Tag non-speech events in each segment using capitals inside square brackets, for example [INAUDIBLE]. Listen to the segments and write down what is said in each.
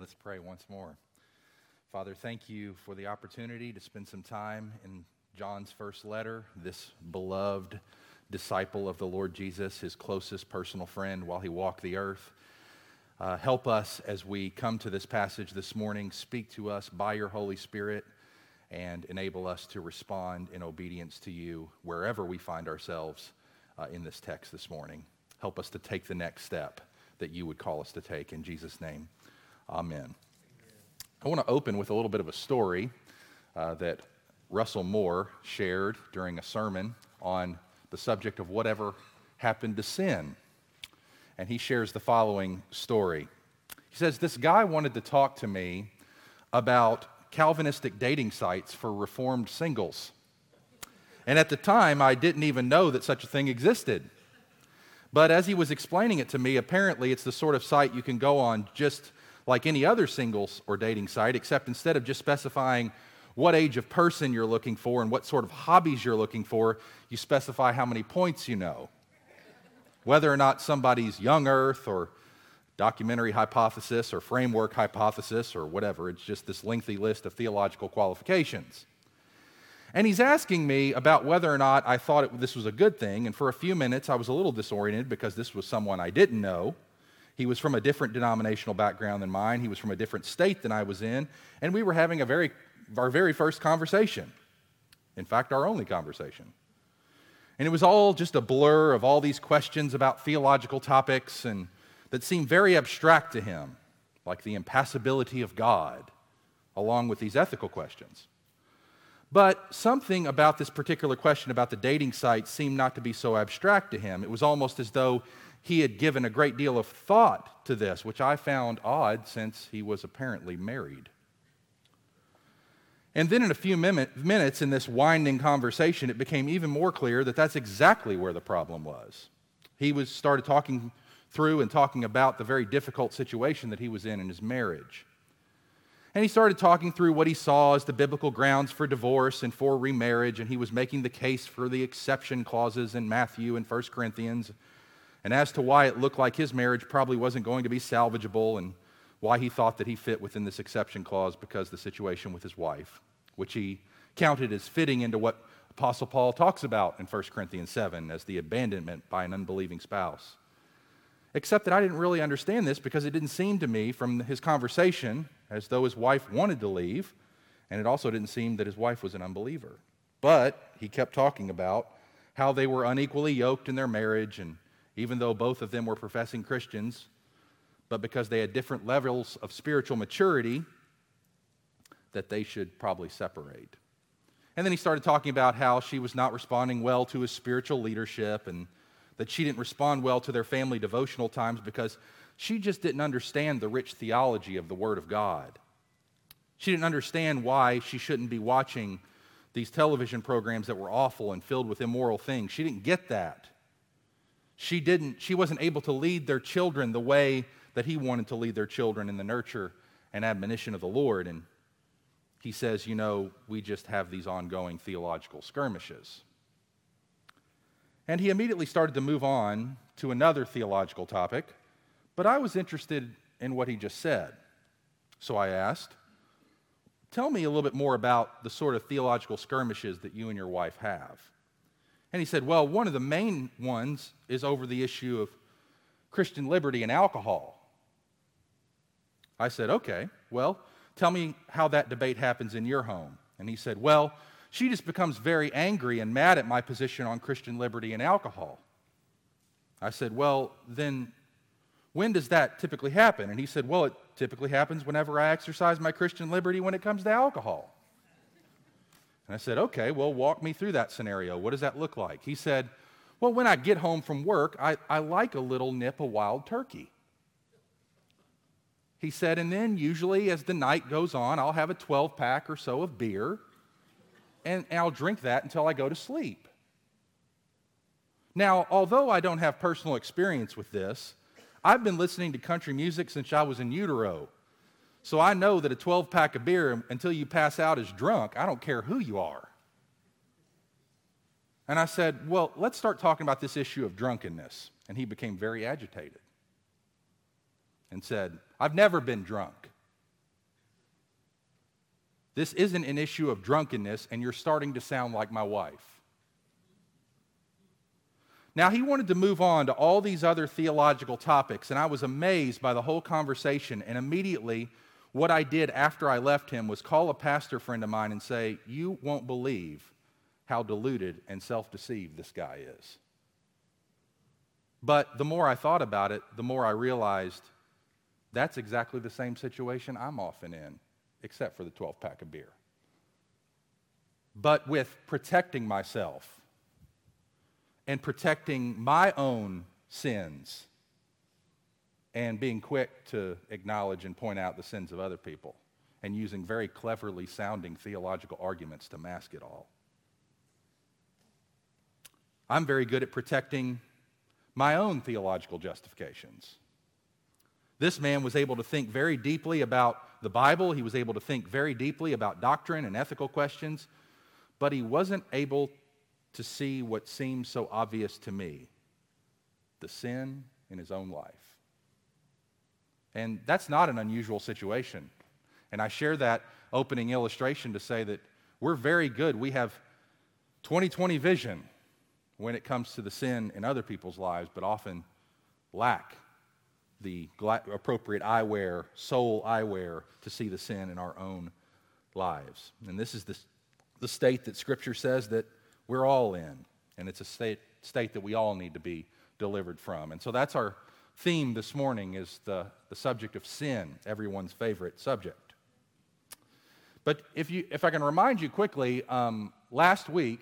Let's pray once more. Father, thank you for the opportunity to spend some time in John's first letter, this beloved disciple of the Lord Jesus, his closest personal friend while he walked the earth. Uh, help us as we come to this passage this morning. Speak to us by your Holy Spirit and enable us to respond in obedience to you wherever we find ourselves uh, in this text this morning. Help us to take the next step that you would call us to take. In Jesus' name, amen. I want to open with a little bit of a story uh, that Russell Moore shared during a sermon on the subject of whatever happened to sin. And he shares the following story. He says, This guy wanted to talk to me about Calvinistic dating sites for reformed singles. And at the time, I didn't even know that such a thing existed. But as he was explaining it to me, apparently it's the sort of site you can go on just like any other singles or dating site, except instead of just specifying what age of person you're looking for and what sort of hobbies you're looking for, you specify how many points you know. Whether or not somebody's young earth or documentary hypothesis or framework hypothesis or whatever, it's just this lengthy list of theological qualifications. And he's asking me about whether or not I thought it, this was a good thing. And for a few minutes, I was a little disoriented because this was someone I didn't know. He was from a different denominational background than mine. He was from a different state than I was in. And we were having a very, our very first conversation. In fact, our only conversation. And it was all just a blur of all these questions about theological topics and that seemed very abstract to him, like the impassibility of God, along with these ethical questions. But something about this particular question about the dating site seemed not to be so abstract to him. It was almost as though he had given a great deal of thought to this, which I found odd since he was apparently married. And then, in a few minutes in this winding conversation, it became even more clear that that's exactly where the problem was. He was started talking through and talking about the very difficult situation that he was in in his marriage. And he started talking through what he saw as the biblical grounds for divorce and for remarriage, and he was making the case for the exception clauses in Matthew and 1 Corinthians, and as to why it looked like his marriage probably wasn't going to be salvageable, and why he thought that he fit within this exception clause because the situation with his wife, which he counted as fitting into what Apostle Paul talks about in 1 Corinthians 7 as the abandonment by an unbelieving spouse. Except that I didn't really understand this because it didn't seem to me from his conversation as though his wife wanted to leave, and it also didn't seem that his wife was an unbeliever. But he kept talking about how they were unequally yoked in their marriage, and even though both of them were professing Christians, but because they had different levels of spiritual maturity, that they should probably separate. And then he started talking about how she was not responding well to his spiritual leadership and that she didn't respond well to their family devotional times because she just didn't understand the rich theology of the Word of God. She didn't understand why she shouldn't be watching these television programs that were awful and filled with immoral things. She didn't get that. She didn't she wasn't able to lead their children the way that he wanted to lead their children in the nurture and admonition of the Lord and he says, you know, we just have these ongoing theological skirmishes. And he immediately started to move on to another theological topic, but I was interested in what he just said. So I asked, Tell me a little bit more about the sort of theological skirmishes that you and your wife have. And he said, Well, one of the main ones is over the issue of Christian liberty and alcohol. I said, Okay, well, tell me how that debate happens in your home. And he said, Well, she just becomes very angry and mad at my position on Christian liberty and alcohol. I said, Well, then when does that typically happen? And he said, Well, it typically happens whenever I exercise my Christian liberty when it comes to alcohol. And I said, Okay, well, walk me through that scenario. What does that look like? He said, Well, when I get home from work, I, I like a little nip of wild turkey. He said, and then usually as the night goes on, I'll have a 12 pack or so of beer and, and I'll drink that until I go to sleep. Now, although I don't have personal experience with this, I've been listening to country music since I was in utero. So I know that a 12 pack of beer until you pass out is drunk. I don't care who you are. And I said, Well, let's start talking about this issue of drunkenness. And he became very agitated and said, I've never been drunk. This isn't an issue of drunkenness, and you're starting to sound like my wife. Now, he wanted to move on to all these other theological topics, and I was amazed by the whole conversation. And immediately, what I did after I left him was call a pastor friend of mine and say, You won't believe how deluded and self deceived this guy is. But the more I thought about it, the more I realized that's exactly the same situation I'm often in, except for the 12 pack of beer. But with protecting myself and protecting my own sins and being quick to acknowledge and point out the sins of other people and using very cleverly sounding theological arguments to mask it all. I'm very good at protecting my own theological justifications. This man was able to think very deeply about the Bible, he was able to think very deeply about doctrine and ethical questions, but he wasn't able to see what seems so obvious to me the sin in his own life. And that's not an unusual situation. And I share that opening illustration to say that we're very good. We have 2020 vision when it comes to the sin in other people's lives, but often lack the appropriate eyewear, soul eyewear, to see the sin in our own lives. And this is the, the state that Scripture says that we're all in, and it's a state, state that we all need to be delivered from. And so that's our theme this morning is the, the subject of sin, everyone's favorite subject. But if, you, if I can remind you quickly, um, last week,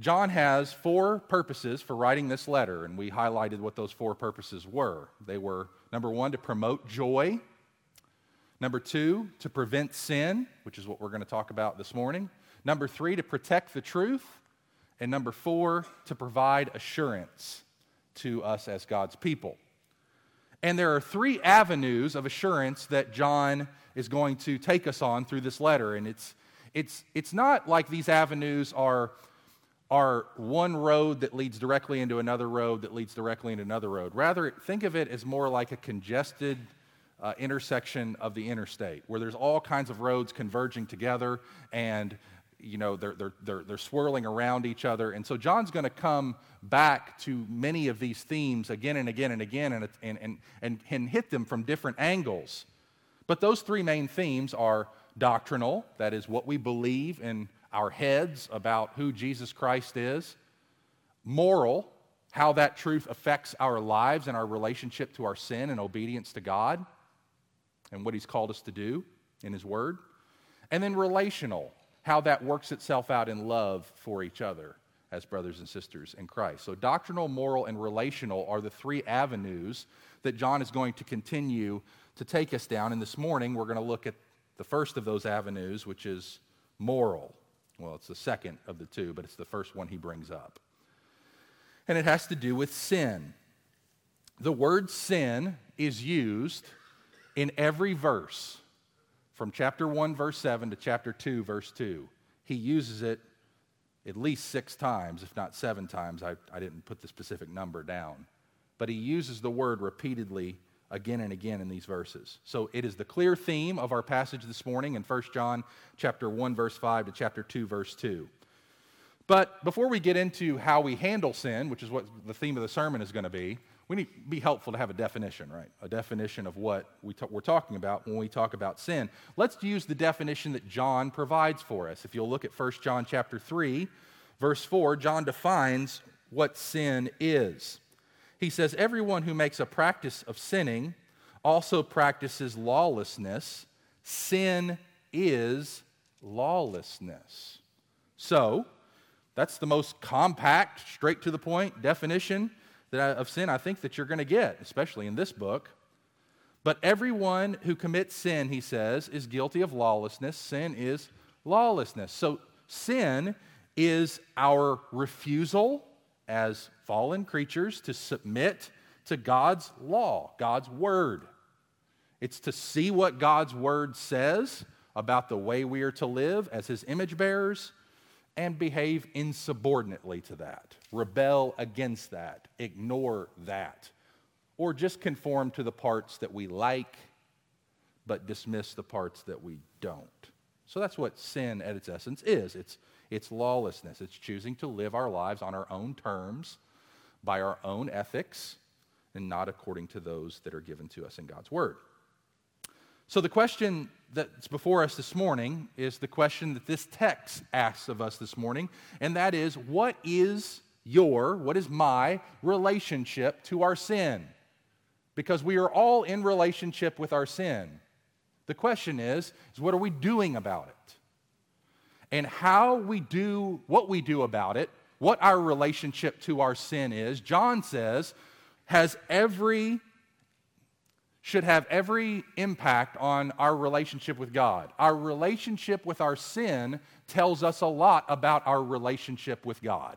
John has four purposes for writing this letter, and we highlighted what those four purposes were. They were number one, to promote joy, number two, to prevent sin, which is what we're going to talk about this morning, number three, to protect the truth, and number four, to provide assurance to us as God's people. And there are three avenues of assurance that John is going to take us on through this letter. And it's, it's, it's not like these avenues are, are one road that leads directly into another road that leads directly into another road. Rather, think of it as more like a congested uh, intersection of the interstate where there's all kinds of roads converging together and you know, they're, they're, they're, they're swirling around each other. And so John's going to come back to many of these themes again and again and again and, and, and, and, and hit them from different angles. But those three main themes are doctrinal, that is, what we believe in our heads about who Jesus Christ is, moral, how that truth affects our lives and our relationship to our sin and obedience to God and what He's called us to do in His Word, and then relational, how that works itself out in love for each other as brothers and sisters in Christ. So, doctrinal, moral, and relational are the three avenues that John is going to continue to take us down. And this morning, we're going to look at the first of those avenues, which is moral. Well, it's the second of the two, but it's the first one he brings up. And it has to do with sin. The word sin is used in every verse from chapter 1, verse 7 to chapter 2, verse 2. He uses it at least six times, if not seven times. I, I didn't put the specific number down. But he uses the word repeatedly again and again in these verses. So it is the clear theme of our passage this morning in 1 John chapter 1 verse 5 to chapter 2 verse 2. But before we get into how we handle sin, which is what the theme of the sermon is going to be, we need to be helpful to have a definition, right? A definition of what we we're talking about when we talk about sin. Let's use the definition that John provides for us. If you'll look at 1 John chapter 3, verse 4, John defines what sin is. He says, Everyone who makes a practice of sinning also practices lawlessness. Sin is lawlessness. So, that's the most compact, straight to the point definition that, of sin I think that you're going to get, especially in this book. But everyone who commits sin, he says, is guilty of lawlessness. Sin is lawlessness. So sin is our refusal as fallen creatures to submit to God's law, God's word. It's to see what God's word says about the way we are to live as his image bearers and behave insubordinately to that, rebel against that, ignore that, or just conform to the parts that we like but dismiss the parts that we don't. So that's what sin at its essence is it's, it's lawlessness, it's choosing to live our lives on our own terms, by our own ethics, and not according to those that are given to us in God's Word. So, the question that's before us this morning is the question that this text asks of us this morning, and that is what is your, what is my relationship to our sin? Because we are all in relationship with our sin. The question is, is what are we doing about it? And how we do what we do about it, what our relationship to our sin is, John says, has every should have every impact on our relationship with God. Our relationship with our sin tells us a lot about our relationship with God.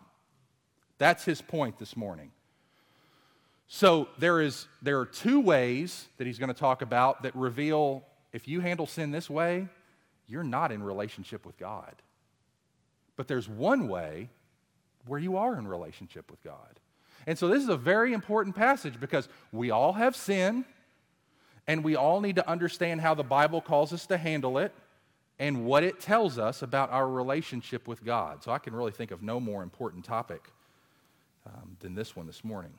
That's his point this morning. So there is there are two ways that he's going to talk about that reveal if you handle sin this way, you're not in relationship with God. But there's one way where you are in relationship with God. And so this is a very important passage because we all have sin and we all need to understand how the Bible calls us to handle it and what it tells us about our relationship with God. So I can really think of no more important topic um, than this one this morning.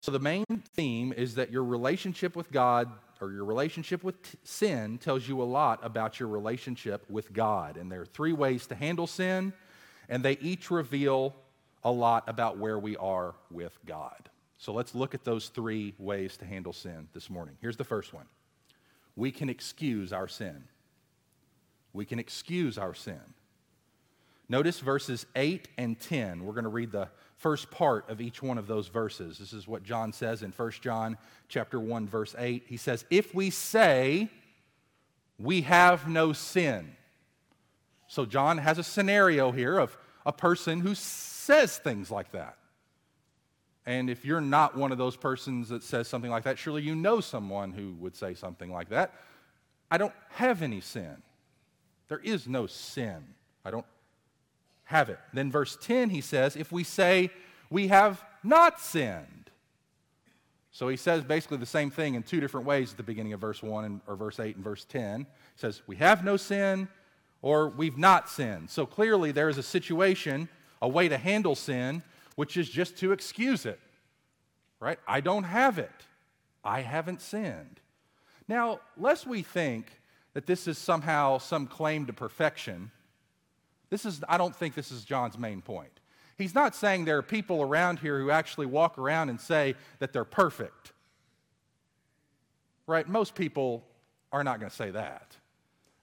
So the main theme is that your relationship with God or your relationship with t- sin tells you a lot about your relationship with God. And there are three ways to handle sin, and they each reveal a lot about where we are with God. So let's look at those three ways to handle sin this morning. Here's the first one we can excuse our sin. We can excuse our sin. Notice verses 8 and 10. We're going to read the first part of each one of those verses. This is what John says in 1 John chapter 1 verse 8. He says, "If we say we have no sin." So John has a scenario here of a person who says things like that. And if you're not one of those persons that says something like that, surely you know someone who would say something like that. I don't have any sin. There is no sin. I don't have it. Then, verse 10, he says, if we say we have not sinned. So he says basically the same thing in two different ways at the beginning of verse 1 and, or verse 8 and verse 10. He says, We have no sin or we've not sinned. So clearly there is a situation, a way to handle sin which is just to excuse it. Right? I don't have it. I haven't sinned. Now, lest we think that this is somehow some claim to perfection, this is, I don't think this is John's main point. He's not saying there are people around here who actually walk around and say that they're perfect. Right? Most people are not going to say that.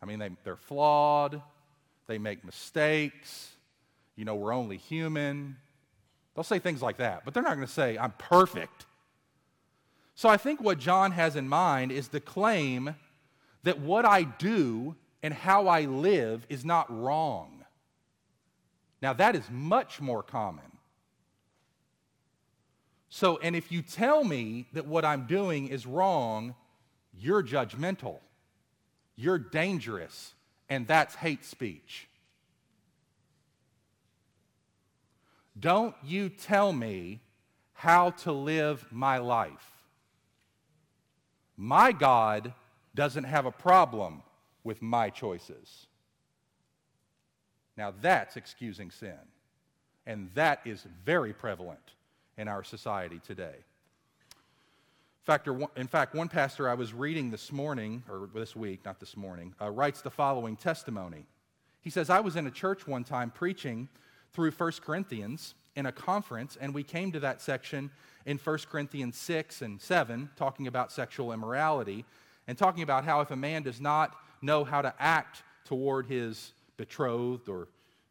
I mean, they, they're flawed, they make mistakes, you know, we're only human. They'll say things like that, but they're not going to say, I'm perfect. So I think what John has in mind is the claim that what I do and how I live is not wrong. Now, that is much more common. So, and if you tell me that what I'm doing is wrong, you're judgmental, you're dangerous, and that's hate speech. Don't you tell me how to live my life. My God doesn't have a problem with my choices. Now that's excusing sin. And that is very prevalent in our society today. In fact, one pastor I was reading this morning, or this week, not this morning, uh, writes the following testimony. He says, I was in a church one time preaching through 1 Corinthians in a conference, and we came to that section in 1 Corinthians 6 and 7, talking about sexual immorality, and talking about how if a man does not know how to act toward his betrothed or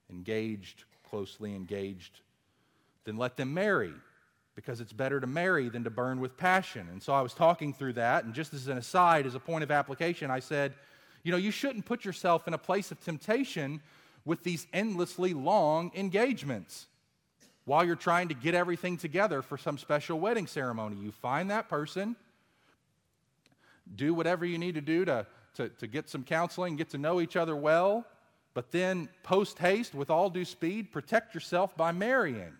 engaged, closely engaged, then let them marry, because it's better to marry than to burn with passion. And so I was talking through that, and just as an aside, as a point of application, I said, you know, you shouldn't put yourself in a place of temptation with these endlessly long engagements while you're trying to get everything together for some special wedding ceremony. You find that person, do whatever you need to do to, to, to get some counseling, get to know each other well, but then post haste, with all due speed, protect yourself by marrying.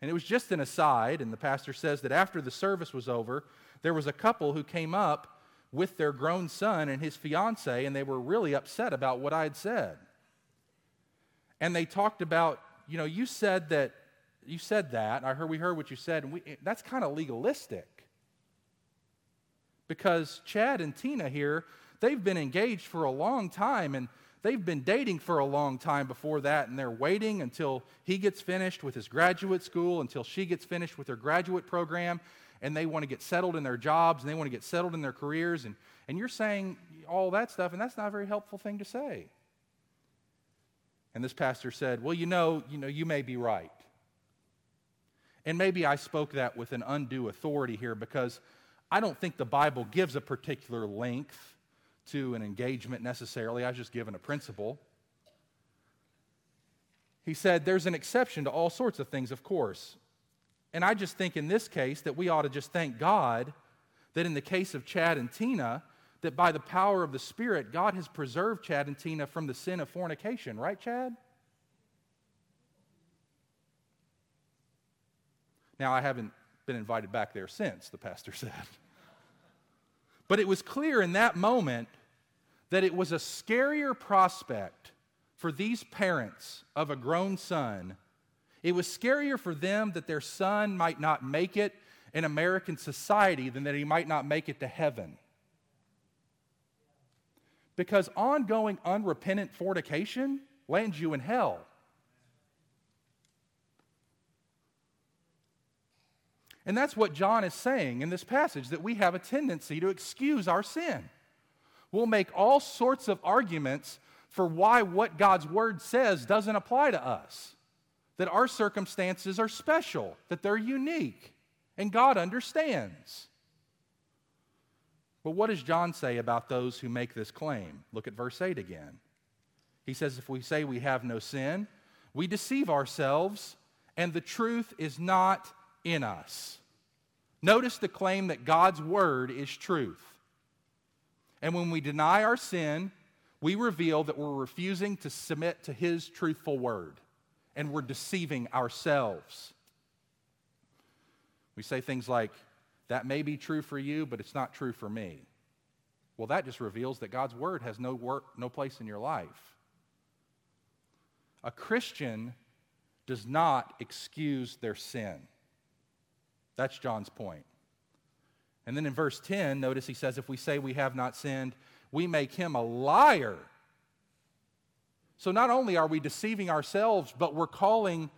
And it was just an aside, and the pastor says that after the service was over, there was a couple who came up with their grown son and his fiance, and they were really upset about what I had said. And they talked about, you know, you said that, you said that. I heard, we heard what you said, and we, eh, that's kind of legalistic. Because Chad and Tina here, they've been engaged for a long time, and they've been dating for a long time before that, and they're waiting until he gets finished with his graduate school, until she gets finished with her graduate program, and they want to get settled in their jobs and they want to get settled in their careers. And, and you're saying all that stuff, and that's not a very helpful thing to say. And this pastor said, Well, you know, you know, you may be right. And maybe I spoke that with an undue authority here because I don't think the Bible gives a particular length to an engagement necessarily. I was just given a principle. He said, There's an exception to all sorts of things, of course. And I just think in this case that we ought to just thank God that in the case of Chad and Tina, that by the power of the Spirit, God has preserved Chad and Tina from the sin of fornication. Right, Chad? Now, I haven't been invited back there since, the pastor [LAUGHS] said. But it was clear in that moment that it was a scarier prospect for these parents of a grown son it was scarier for them that their son might not make it in American society than that he might not make it to heaven. Because ongoing unrepentant fornication lands you in hell. And that's what John is saying in this passage that we have a tendency to excuse our sin. We'll make all sorts of arguments for why what God's word says doesn't apply to us that our circumstances are special, that they're unique, and God understands. But what does John say about those who make this claim? Look at verse 8 again. He says, If we say we have no sin, we deceive ourselves, and the truth is not in us. Notice the claim that God's word is truth. And when we deny our sin, we reveal that we're refusing to submit to his truthful word and we're deceiving ourselves. We say things like, that may be true for you, but it's not true for me. Well, that just reveals that God's word has no, work, no place in your life. A Christian does not excuse their sin. That's John's point. And then in verse 10, notice he says, If we say we have not sinned, we make him a liar, so not only are we deceiving ourselves, but we're calling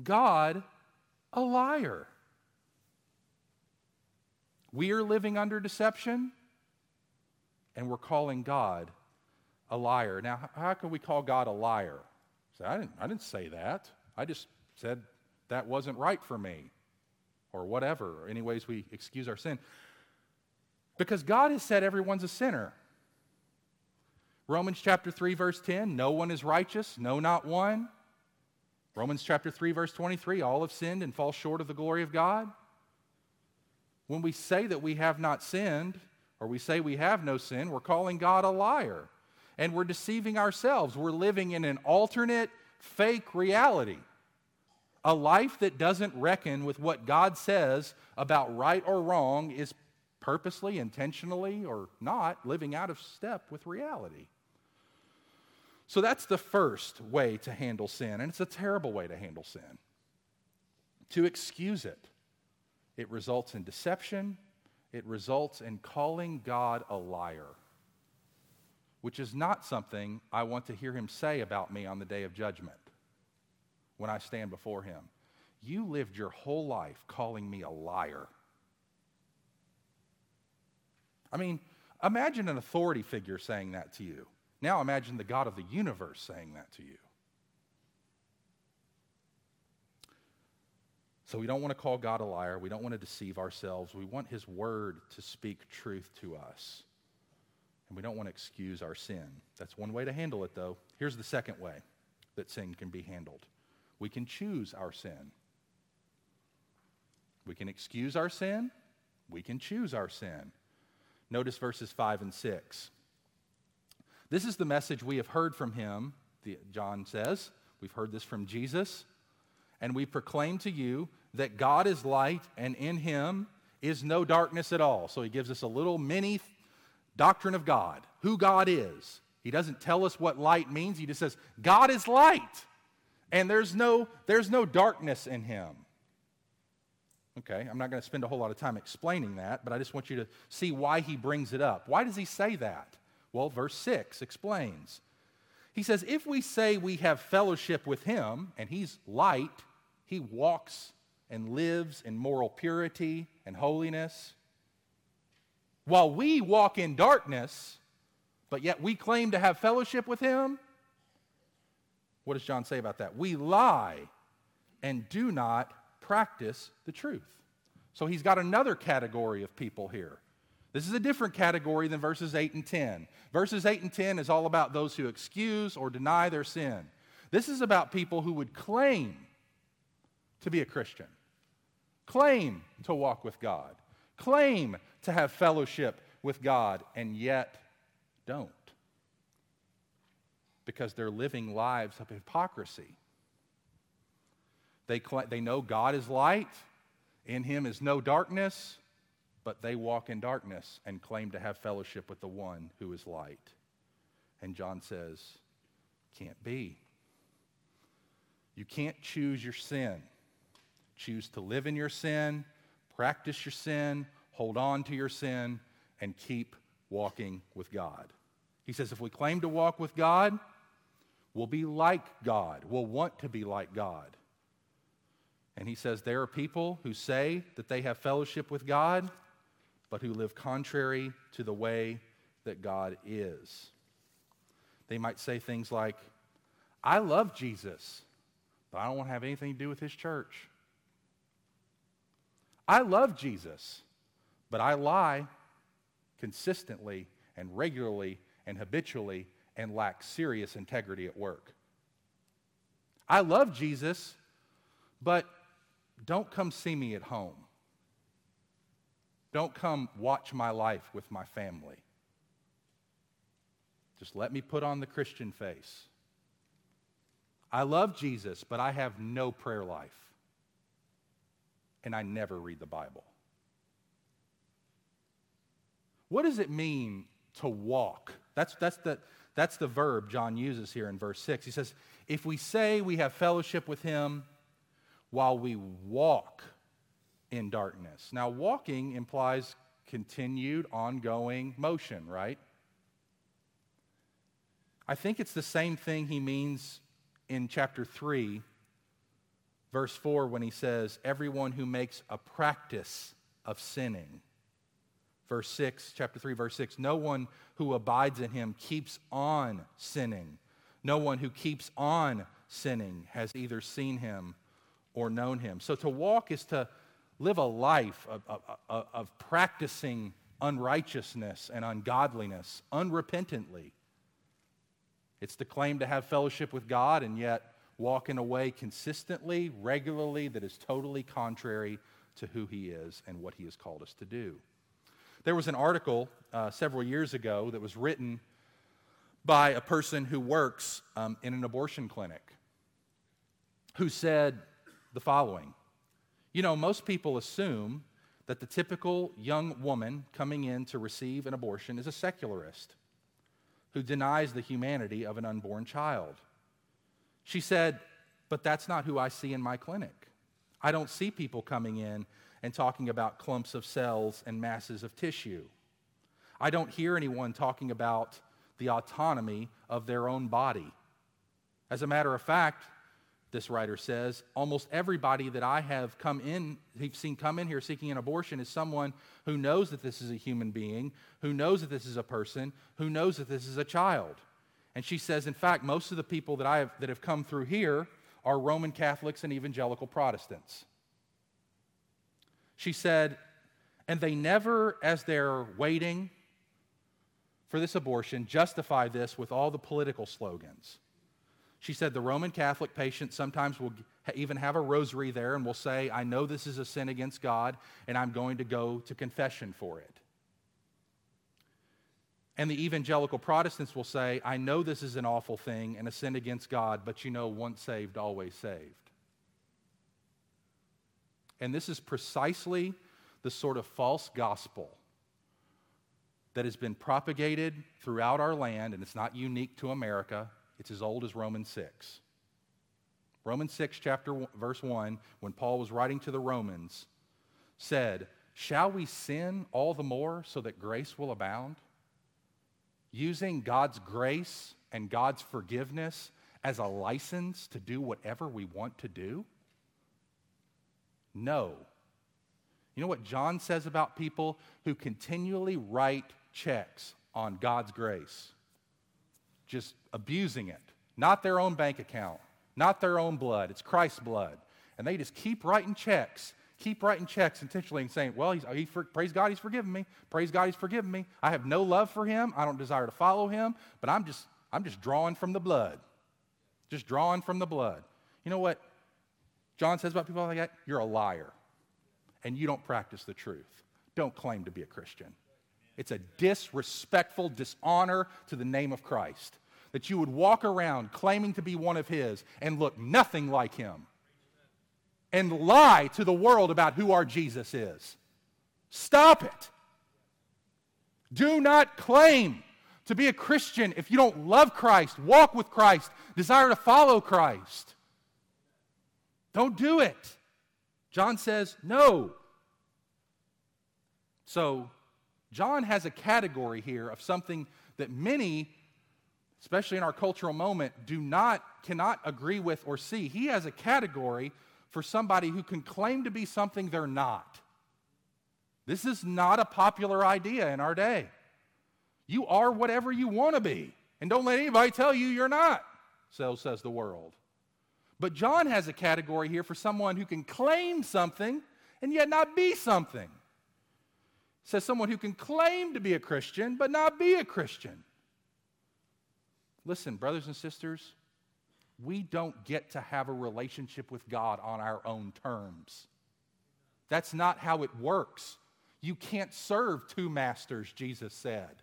God a liar. We are living under deception, and we're calling God a liar. Now, how can we call God a liar? Say, I, didn't, I didn't say that. I just said that wasn't right for me, or whatever. Or Anyways, we excuse our sin. Because God has said everyone's a sinner. Romans chapter 3, verse 10 no one is righteous, no, not one. Romans chapter 3, verse 23 all have sinned and fall short of the glory of God. When we say that we have not sinned, or we say we have no sin, we're calling God a liar. And we're deceiving ourselves. We're living in an alternate, fake reality. A life that doesn't reckon with what God says about right or wrong is purposely, intentionally, or not living out of step with reality. So that's the first way to handle sin, and it's a terrible way to handle sin. To excuse it, it results in deception, it results in calling God a liar, which is not something I want to hear him say about me on the day of judgment when I stand before him. You lived your whole life calling me a liar. I mean, imagine an authority figure saying that to you. Now imagine the God of the universe saying that to you. So we don't want to call God a liar. We don't want to deceive ourselves. We want His word to speak truth to us. And we don't want to excuse our sin. That's one way to handle it, though. Here's the second way that sin can be handled we can choose our sin. We can excuse our sin. We can choose our sin. Notice verses 5 and 6. This is the message we have heard from him, John says. We've heard this from Jesus. And we proclaim to you that God is light and in him is no darkness at all. So he gives us a little mini doctrine of God, who God is. He doesn't tell us what light means. He just says, God is light, and there's no, there's no darkness in him. Okay, I'm not going to spend a whole lot of time explaining that, but I just want you to see why he brings it up. Why does he say that? Well, verse 6 explains. He says, If we say we have fellowship with him, and he's light, he walks and lives in moral purity and holiness, while we walk in darkness, but yet we claim to have fellowship with him, what does John say about that? We lie and do not practice the truth. So he's got another category of people here. This is a different category than verses 8 and 10. Verses 8 and 10 is all about those who excuse or deny their sin. This is about people who would claim to be a Christian, claim to walk with God, claim to have fellowship with God, and yet don't. Because they're living lives of hypocrisy. They, cl- they know God is light, in him is no darkness, but they walk in darkness and claim to have fellowship with the one who is light. And John says, can't be. You can't choose your sin. Choose to live in your sin, practice your sin, hold on to your sin, and keep walking with God. He says if we claim to walk with God, we'll be like God. We'll want to be like God. And he says there are people who say that they have fellowship with God, but who live contrary to the way that God is. They might say things like, I love Jesus, but I don't want to have anything to do with his church. I love Jesus, but I lie consistently and regularly and habitually and lack serious integrity at work. I love Jesus, but don't come see me at home. Don't come watch my life with my family. Just let me put on the Christian face. I love Jesus, but I have no prayer life. And I never read the Bible. What does it mean to walk? That's, that's, the, that's the verb John uses here in verse 6. He says, If we say we have fellowship with him while we walk in darkness. Now, walking implies continued, ongoing motion, right? I think it's the same thing he means in chapter 3, verse 4, when he says, Everyone who makes a practice of sinning. Verse 6, chapter 3, verse 6, no one who abides in him keeps on sinning. No one who keeps on sinning has either seen him or known him. So to walk is to live a life of, of, of practicing unrighteousness and ungodliness unrepentantly. It's to claim to have fellowship with God and yet walk in a way consistently, regularly, that is totally contrary to who He is and what He has called us to do. There was an article uh, several years ago that was written by a person who works um, in an abortion clinic who said, the following You know, most people assume that the typical young woman coming in to receive an abortion is a secularist who denies the humanity of an unborn child. She said, But that's not who I see in my clinic. I don't see people coming in and talking about clumps of cells and masses of tissue. I don't hear anyone talking about the autonomy of their own body. As a matter of fact, this writer says, almost everybody that I have come in, he's seen come in here seeking an abortion is someone who knows that this is a human being, who knows that this is a person, who knows that this is a child. And she says, in fact, most of the people that, I have, that have come through here are Roman Catholics and evangelical Protestants. She said, and they never, as they're waiting for this abortion, justify this with all the political slogans. She said the Roman Catholic patient sometimes will even have a rosary there and will say, I know this is a sin against God, and I'm going to go to confession for it. And the evangelical Protestants will say, I know this is an awful thing and a sin against God, but you know, once saved, always saved. And this is precisely the sort of false gospel that has been propagated throughout our land, and it's not unique to America. It's as old as Romans 6. Romans 6, chapter one, verse 1, when Paul was writing to the Romans, said, Shall we sin all the more so that grace will abound? Using God's grace and God's forgiveness as a license to do whatever we want to do? No. You know what John says about people who continually write checks on God's grace? Just abusing it. Not their own bank account, not their own blood. It's Christ's blood. And they just keep writing checks, keep writing checks intentionally and saying, Well, he's, he, praise God, he's forgiven me. Praise God, he's forgiven me. I have no love for him. I don't desire to follow him, but I'm just, I'm just drawing from the blood. Just drawing from the blood. You know what John says about people like that? You're a liar and you don't practice the truth. Don't claim to be a Christian. It's a disrespectful dishonor to the name of Christ that you would walk around claiming to be one of His and look nothing like Him and lie to the world about who our Jesus is. Stop it. Do not claim to be a Christian if you don't love Christ, walk with Christ, desire to follow Christ. Don't do it. John says no. So, John has a category here of something that many, especially in our cultural moment, do not, cannot agree with or see. He has a category for somebody who can claim to be something they're not. This is not a popular idea in our day. You are whatever you want to be, and don't let anybody tell you you're not, so says the world. But John has a category here for someone who can claim something and yet not be something. Says someone who can claim to be a Christian but not be a Christian. Listen, brothers and sisters, we don't get to have a relationship with God on our own terms. That's not how it works. You can't serve two masters, Jesus said.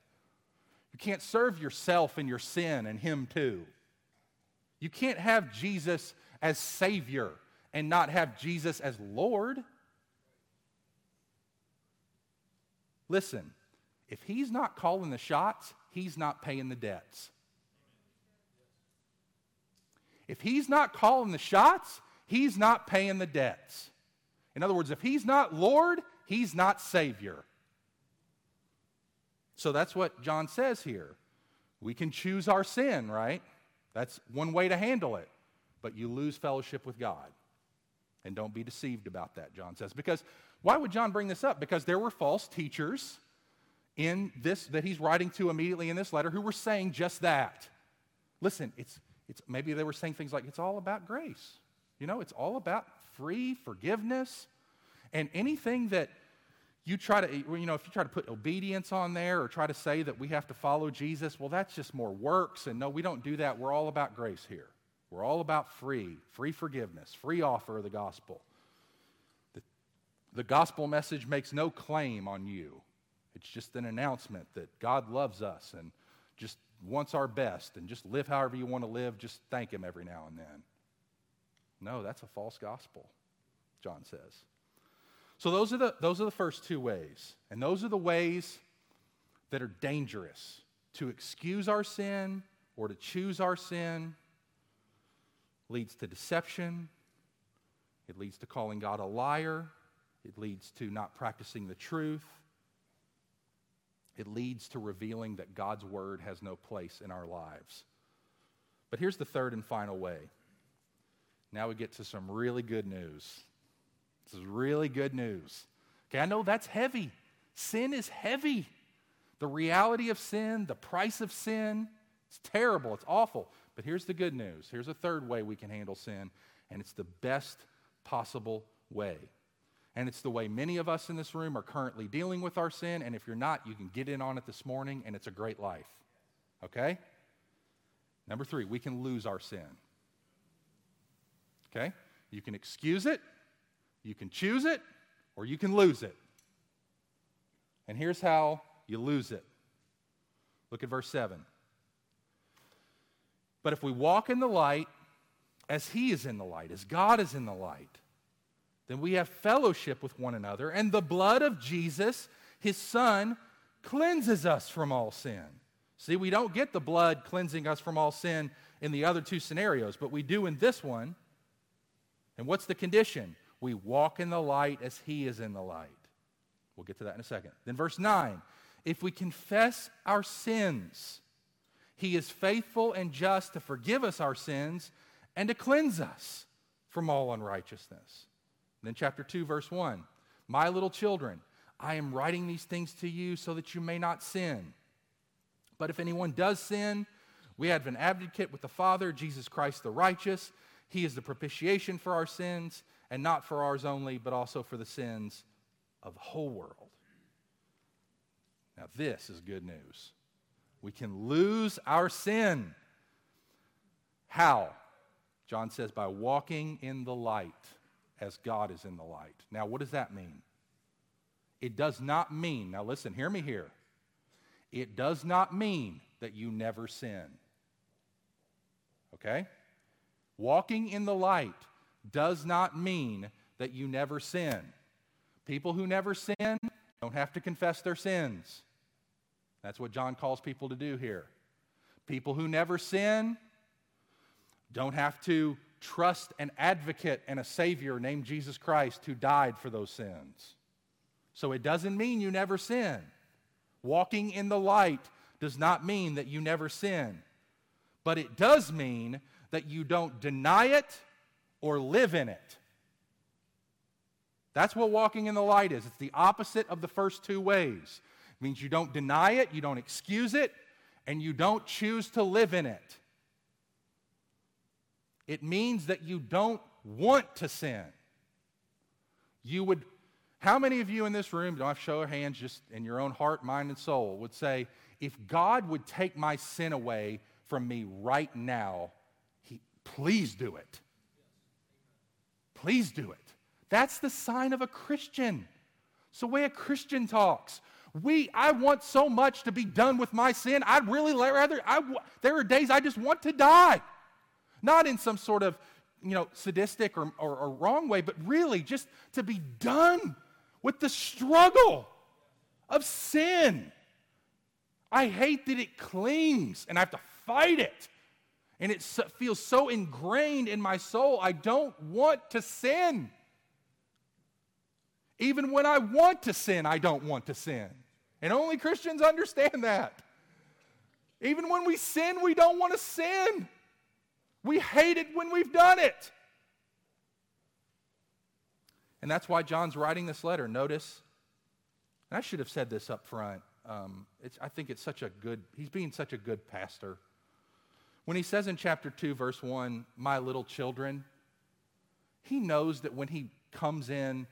You can't serve yourself and your sin and Him too. You can't have Jesus as Savior and not have Jesus as Lord. Listen, if He's not calling the shots, He's not paying the debts. If He's not calling the shots, He's not paying the debts. In other words, if He's not Lord, He's not Savior. So that's what John says here. We can choose our sin, right? That's one way to handle it but you lose fellowship with God. And don't be deceived about that, John says. Because why would John bring this up? Because there were false teachers in this that he's writing to immediately in this letter who were saying just that. Listen, it's, it's maybe they were saying things like it's all about grace. You know, it's all about free forgiveness. And anything that you try to, you know, if you try to put obedience on there or try to say that we have to follow Jesus, well, that's just more works. And no, we don't do that. We're all about grace here. We're all about free, free forgiveness, free offer of the gospel. The, the gospel message makes no claim on you. It's just an announcement that God loves us and just wants our best and just live however you want to live, just thank Him every now and then. No, that's a false gospel, John says. So those are the, those are the first two ways. And those are the ways that are dangerous to excuse our sin or to choose our sin leads to deception. It leads to calling God a liar. It leads to not practicing the truth. It leads to revealing that God's word has no place in our lives. But here's the third and final way. Now we get to some really good news. This is really good news. Okay, I know that's heavy. Sin is heavy. The reality of sin, the price of sin, it's terrible, it's awful. But here's the good news. Here's a third way we can handle sin, and it's the best possible way. And it's the way many of us in this room are currently dealing with our sin. And if you're not, you can get in on it this morning, and it's a great life. Okay? Number three, we can lose our sin. Okay? You can excuse it, you can choose it, or you can lose it. And here's how you lose it. Look at verse 7. But if we walk in the light as He is in the light, as God is in the light, then we have fellowship with one another, and the blood of Jesus, His Son, cleanses us from all sin. See, we don't get the blood cleansing us from all sin in the other two scenarios, but we do in this one. And what's the condition? We walk in the light as he is in the light. We'll get to that in a second. Then, verse 9 if we confess our sins, he is faithful and just to forgive us our sins and to cleanse us from all unrighteousness. Then, chapter 2, verse 1 My little children, I am writing these things to you so that you may not sin. But if anyone does sin, we have an advocate with the Father, Jesus Christ the righteous. He is the propitiation for our sins, and not for ours only, but also for the sins of the whole world. Now, this is good news. We can lose our sin. How? John says, by walking in the light as God is in the light. Now, what does that mean? It does not mean, now listen, hear me here. It does not mean that you never sin. Okay? Walking in the light does not mean that you never sin. People who never sin don't have to confess their sins. That's what John calls people to do here. People who never sin don't have to trust an advocate and a Savior named Jesus Christ who died for those sins. So it doesn't mean you never sin. Walking in the light does not mean that you never sin, but it does mean that you don't deny it or live in it. That's what walking in the light is. It's the opposite of the first two ways. It means you don't deny it, you don't excuse it, and you don't choose to live in it. It means that you don't want to sin. You would, how many of you in this room, don't have to show your hands, just in your own heart, mind, and soul, would say, if God would take my sin away from me right now, he, please do it. Please do it. That's the sign of a Christian. It's the way a Christian talks. We, I want so much to be done with my sin. I'd really rather, I, there are days I just want to die. Not in some sort of, you know, sadistic or, or, or wrong way, but really just to be done with the struggle of sin. I hate that it clings and I have to fight it. And it feels so ingrained in my soul. I don't want to sin. Even when I want to sin, I don't want to sin. And only Christians [LAUGHS] understand that. Even when we sin, we don't want to sin. We hate it when we've done it. And that's why John's writing this letter. Notice, and I should have said this up front. Um, I think it's such a good, he's being such a good pastor. When he says in chapter 2, verse 1, my little children, he knows that when he comes in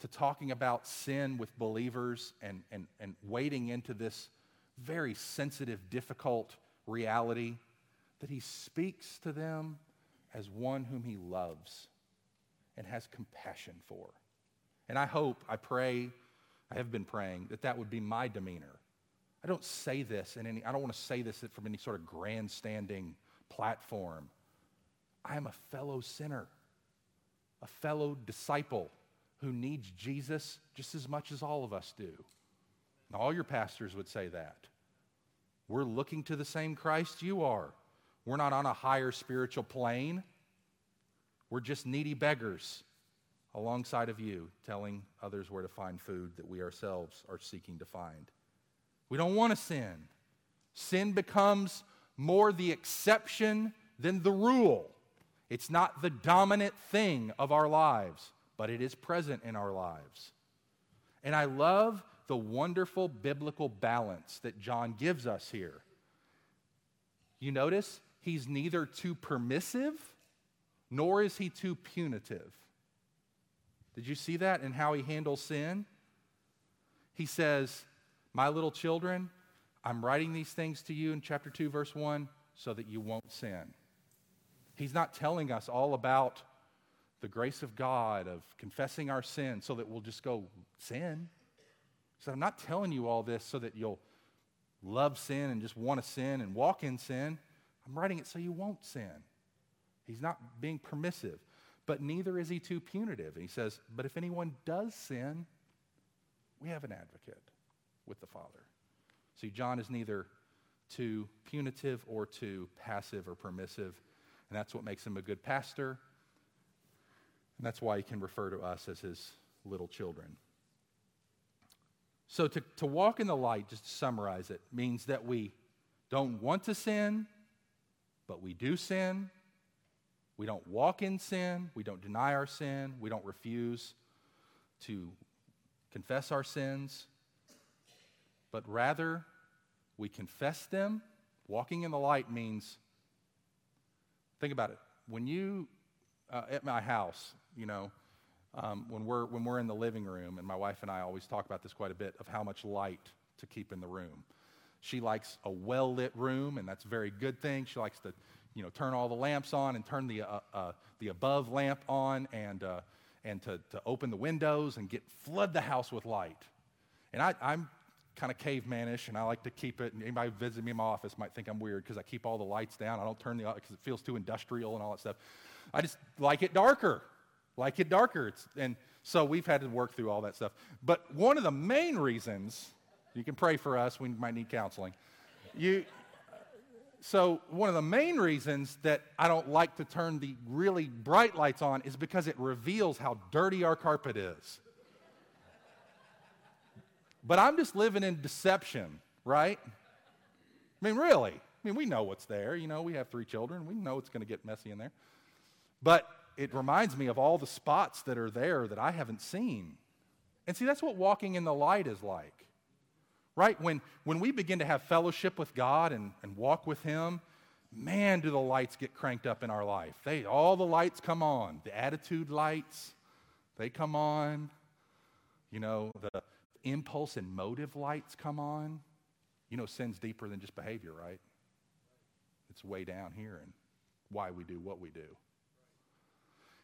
to talking about sin with believers and, and, and wading into this very sensitive, difficult reality, that he speaks to them as one whom he loves and has compassion for. And I hope, I pray, I have been praying that that would be my demeanor. I don't say this in any, I don't want to say this from any sort of grandstanding platform. I am a fellow sinner, a fellow disciple who needs Jesus just as much as all of us do. And all your pastors would say that. We're looking to the same Christ you are. We're not on a higher spiritual plane. We're just needy beggars alongside of you, telling others where to find food that we ourselves are seeking to find. We don't want to sin. Sin becomes more the exception than the rule. It's not the dominant thing of our lives, but it is present in our lives. And I love the wonderful biblical balance that John gives us here. You notice he's neither too permissive nor is he too punitive. Did you see that in how he handles sin? He says, My little children, I'm writing these things to you in chapter 2, verse 1, so that you won't sin. He's not telling us all about the grace of God, of confessing our sin, so that we'll just go sin. So I'm not telling you all this so that you'll love sin and just want to sin and walk in sin. I'm writing it so you won't sin. He's not being permissive, but neither is he too punitive. And he says, But if anyone does sin, we have an advocate with the Father. See, John is neither too punitive or too passive or permissive, and that's what makes him a good pastor. And that's why he can refer to us as his little children. So, to, to walk in the light, just to summarize it, means that we don't want to sin, but we do sin. We don't walk in sin. We don't deny our sin. We don't refuse to confess our sins. But rather, we confess them. Walking in the light means, think about it. When you, uh, at my house, you know, um, when, we're, when we're in the living room, and my wife and I always talk about this quite a bit of how much light to keep in the room. She likes a well lit room, and that's a very good thing. She likes to, you know, turn all the lamps on and turn the, uh, uh, the above lamp on and, uh, and to, to open the windows and get flood the house with light. And I, I'm kind of cavemanish, and I like to keep it. And anybody visiting me in my office might think I'm weird because I keep all the lights down. I don't turn the because it feels too industrial and all that stuff. I just like it darker like it darker. It's, and so we've had to work through all that stuff. But one of the main reasons, you can pray for us, we might need counseling. You, so one of the main reasons that I don't like to turn the really bright lights on is because it reveals how dirty our carpet is. But I'm just living in deception, right? I mean, really. I mean, we know what's there. You know, we have three children. We know it's going to get messy in there. But it reminds me of all the spots that are there that I haven't seen. And see, that's what walking in the light is like. Right? When, when we begin to have fellowship with God and, and walk with Him, man, do the lights get cranked up in our life. They, all the lights come on. The attitude lights, they come on. You know, the impulse and motive lights come on. You know, sin's deeper than just behavior, right? It's way down here and why we do what we do.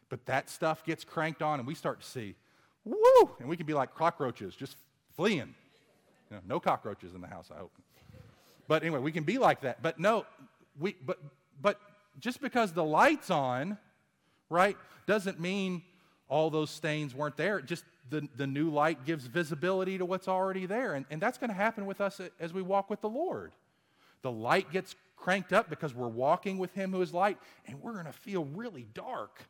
But that stuff gets cranked on, and we start to see, woo, and we can be like cockroaches, just fleeing. You know, no cockroaches in the house, I hope. But anyway, we can be like that. But no, we, but, but just because the light's on, right, doesn't mean all those stains weren't there. Just the, the new light gives visibility to what's already there. And, and that's going to happen with us as we walk with the Lord. The light gets cranked up because we're walking with Him who is light, and we're going to feel really dark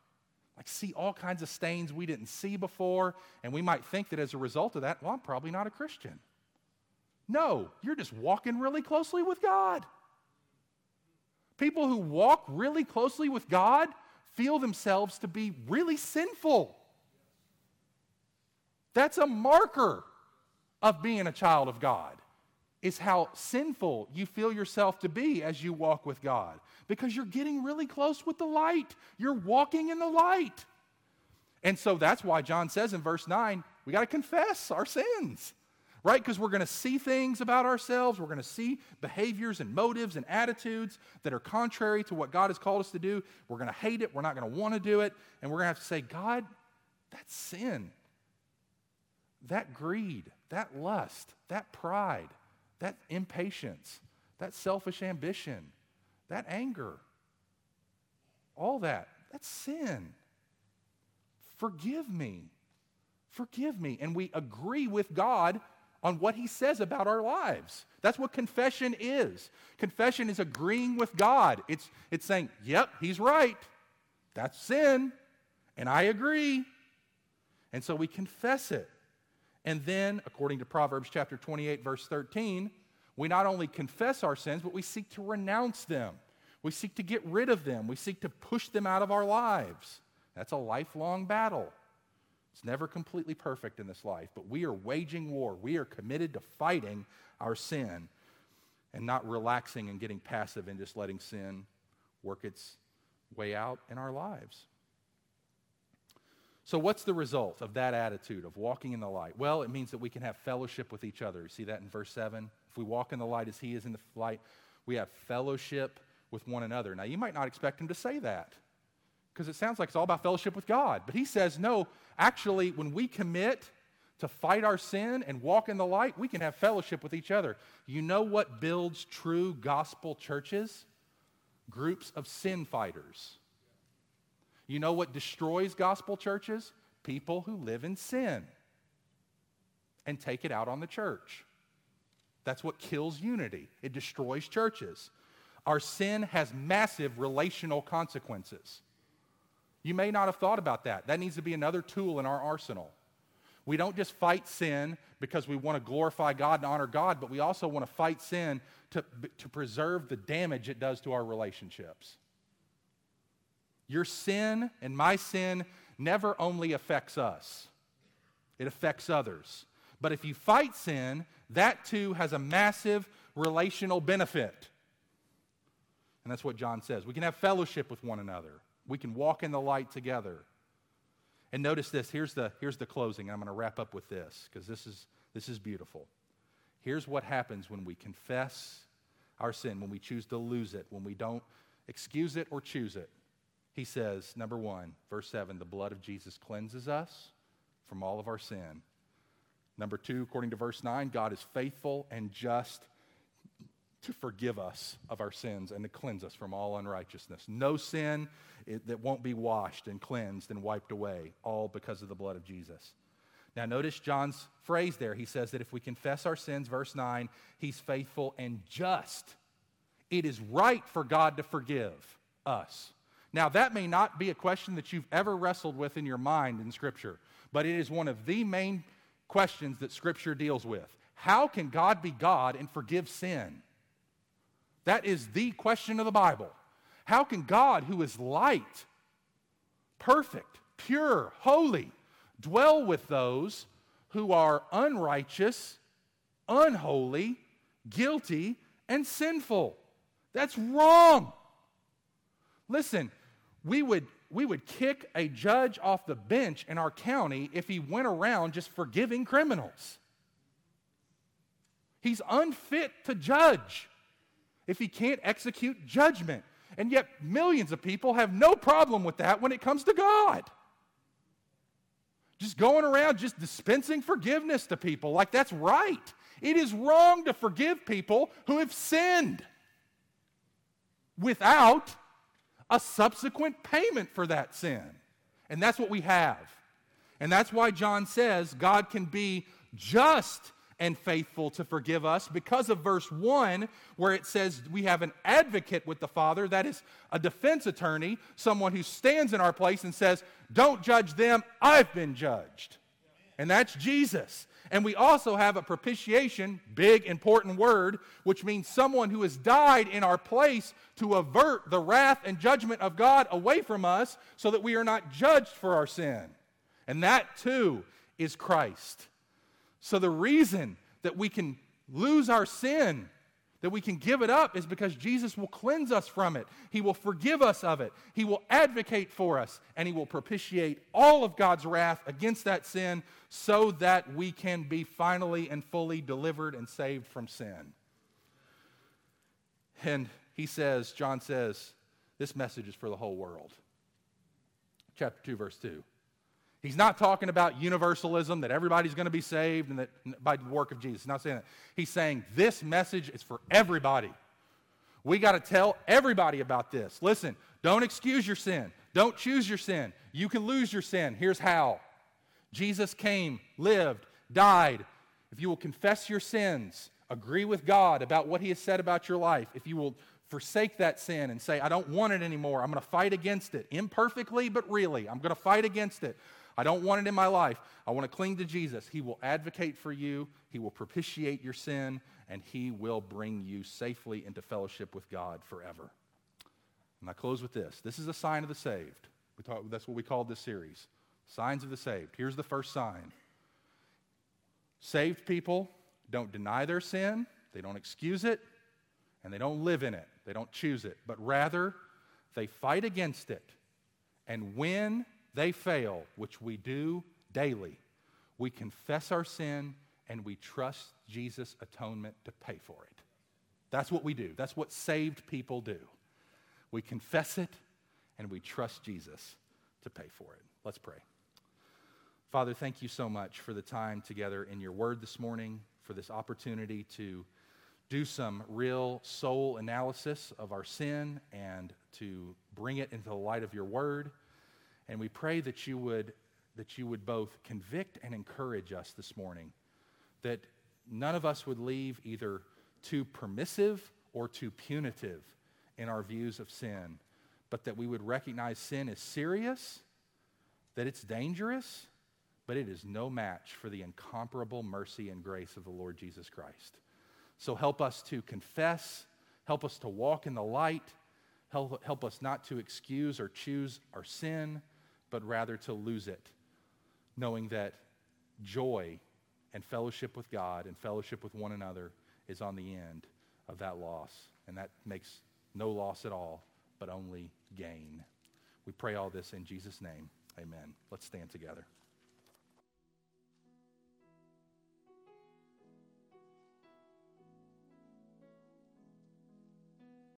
like see all kinds of stains we didn't see before, and we might think that as a result of that, well, I'm probably not a Christian. No, you're just walking really closely with God. People who walk really closely with God feel themselves to be really sinful. That's a marker of being a child of God is how sinful you feel yourself to be as you walk with God because you're getting really close with the light. You're walking in the light. And so that's why John says in verse 9, we got to confess our sins, right? Because we're going to see things about ourselves. We're going to see behaviors and motives and attitudes that are contrary to what God has called us to do. We're going to hate it. We're not going to want to do it. And we're going to have to say, God, that's sin. That greed, that lust, that pride that impatience, that selfish ambition, that anger, all that, that's sin. Forgive me. Forgive me. And we agree with God on what he says about our lives. That's what confession is. Confession is agreeing with God. It's, it's saying, yep, he's right. That's sin. And I agree. And so we confess it. And then, according to Proverbs chapter 28, verse 13, we not only confess our sins, but we seek to renounce them. We seek to get rid of them. We seek to push them out of our lives. That's a lifelong battle. It's never completely perfect in this life, but we are waging war. We are committed to fighting our sin and not relaxing and getting passive and just letting sin work its way out in our lives. So, what's the result of that attitude of walking in the light? Well, it means that we can have fellowship with each other. You see that in verse 7? If we walk in the light as He is in the light, we have fellowship with one another. Now, you might not expect Him to say that because it sounds like it's all about fellowship with God. But He says, no, actually, when we commit to fight our sin and walk in the light, we can have fellowship with each other. You know what builds true gospel churches? Groups of sin fighters. You know what destroys gospel churches? People who live in sin and take it out on the church. That's what kills unity, it destroys churches. Our sin has massive relational consequences. You may not have thought about that. That needs to be another tool in our arsenal. We don't just fight sin because we want to glorify God and honor God, but we also want to fight sin to, to preserve the damage it does to our relationships. Your sin and my sin never only affects us, it affects others. But if you fight sin, that too has a massive relational benefit. And that's what John says. We can have fellowship with one another, we can walk in the light together. And notice this here's the, here's the closing. I'm going to wrap up with this because this is, this is beautiful. Here's what happens when we confess our sin, when we choose to lose it, when we don't excuse it or choose it. He says, number one, verse 7, the blood of Jesus cleanses us from all of our sin. Number two, according to verse 9, God is faithful and just to forgive us of our sins and to cleanse us from all unrighteousness. No sin that won't be washed and cleansed and wiped away, all because of the blood of Jesus. Now, notice John's phrase there. He says that if we confess our sins, verse 9, he's faithful and just. It is right for God to forgive us. Now, that may not be a question that you've ever wrestled with in your mind in Scripture, but it is one of the main questions that Scripture deals with. How can God be God and forgive sin? That is the question of the Bible. How can God, who is light, perfect, pure, holy, dwell with those who are unrighteous, unholy, guilty, and sinful? That's wrong. Listen, we would, we would kick a judge off the bench in our county if he went around just forgiving criminals. He's unfit to judge if he can't execute judgment. And yet, millions of people have no problem with that when it comes to God. Just going around just dispensing forgiveness to people like that's right. It is wrong to forgive people who have sinned without a subsequent payment for that sin. And that's what we have. And that's why John says God can be just and faithful to forgive us because of verse 1, where it says we have an advocate with the Father, that is a defense attorney, someone who stands in our place and says, Don't judge them, I've been judged. And that's Jesus. And we also have a propitiation, big important word, which means someone who has died in our place to avert the wrath and judgment of God away from us so that we are not judged for our sin. And that too is Christ. So the reason that we can lose our sin, that we can give it up, is because Jesus will cleanse us from it. He will forgive us of it. He will advocate for us, and He will propitiate all of God's wrath against that sin so that we can be finally and fully delivered and saved from sin. And he says, John says, this message is for the whole world. Chapter 2, verse 2. He's not talking about universalism, that everybody's going to be saved and that by the work of Jesus. He's not saying that. He's saying this message is for everybody. We got to tell everybody about this. Listen, don't excuse your sin. Don't choose your sin. You can lose your sin. Here's how Jesus came, lived, died. If you will confess your sins, agree with God about what He has said about your life, if you will forsake that sin and say, I don't want it anymore, I'm going to fight against it, imperfectly, but really, I'm going to fight against it. I don't want it in my life. I want to cling to Jesus. He will advocate for you, He will propitiate your sin, and He will bring you safely into fellowship with God forever. And I close with this this is a sign of the saved. Talk, that's what we called this series Signs of the Saved. Here's the first sign saved people don't deny their sin, they don't excuse it, and they don't live in it. They don't choose it, but rather they fight against it. And when they fail, which we do daily, we confess our sin and we trust Jesus' atonement to pay for it. That's what we do. That's what saved people do. We confess it and we trust Jesus to pay for it. Let's pray. Father, thank you so much for the time together in your word this morning, for this opportunity to do some real soul analysis of our sin and to bring it into the light of your word. And we pray that you would, that you would both convict and encourage us this morning. That none of us would leave either too permissive or too punitive in our views of sin, but that we would recognize sin is serious, that it's dangerous, but it is no match for the incomparable mercy and grace of the Lord Jesus Christ. So help us to confess, help us to walk in the light, help, help us not to excuse or choose our sin, but rather to lose it, knowing that joy and fellowship with God and fellowship with one another is on the end of that loss. And that makes no loss at all, but only gain. We pray all this in Jesus' name. Amen. Let's stand together.